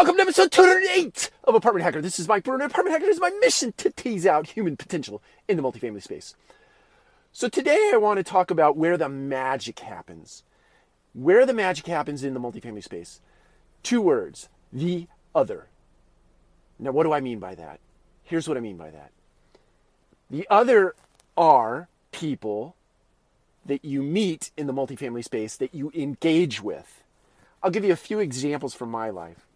Welcome to episode 208 of Apartment Hacker. This is Mike Brewer. Apartment Hacker is my mission to tease out human potential in the multifamily space. So today I want to talk about where the magic happens. Where the magic happens in the multifamily space. Two words the other. Now, what do I mean by that? Here's what I mean by that the other are people that you meet in the multifamily space that you engage with. I'll give you a few examples from my life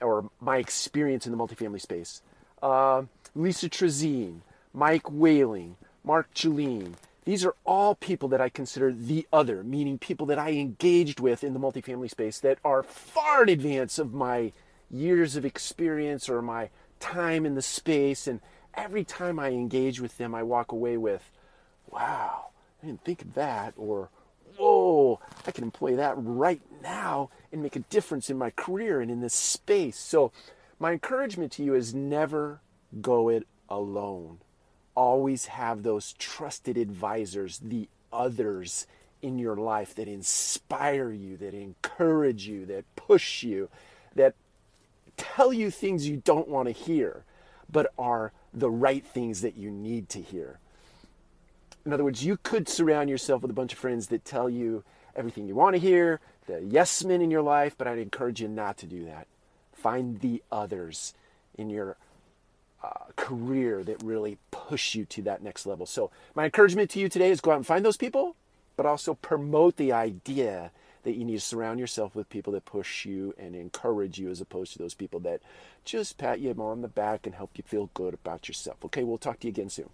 or my experience in the multifamily space. Uh, Lisa Trosien, Mike Whaling, Mark Jeline. These are all people that I consider the other, meaning people that I engaged with in the multifamily space that are far in advance of my years of experience or my time in the space. And every time I engage with them, I walk away with, wow, I didn't think of that, or I can employ that right now and make a difference in my career and in this space. So, my encouragement to you is never go it alone. Always have those trusted advisors, the others in your life that inspire you, that encourage you, that push you, that tell you things you don't want to hear, but are the right things that you need to hear. In other words, you could surround yourself with a bunch of friends that tell you everything you want to hear, the yes men in your life, but I'd encourage you not to do that. Find the others in your uh, career that really push you to that next level. So, my encouragement to you today is go out and find those people, but also promote the idea that you need to surround yourself with people that push you and encourage you as opposed to those people that just pat you on the back and help you feel good about yourself. Okay, we'll talk to you again soon.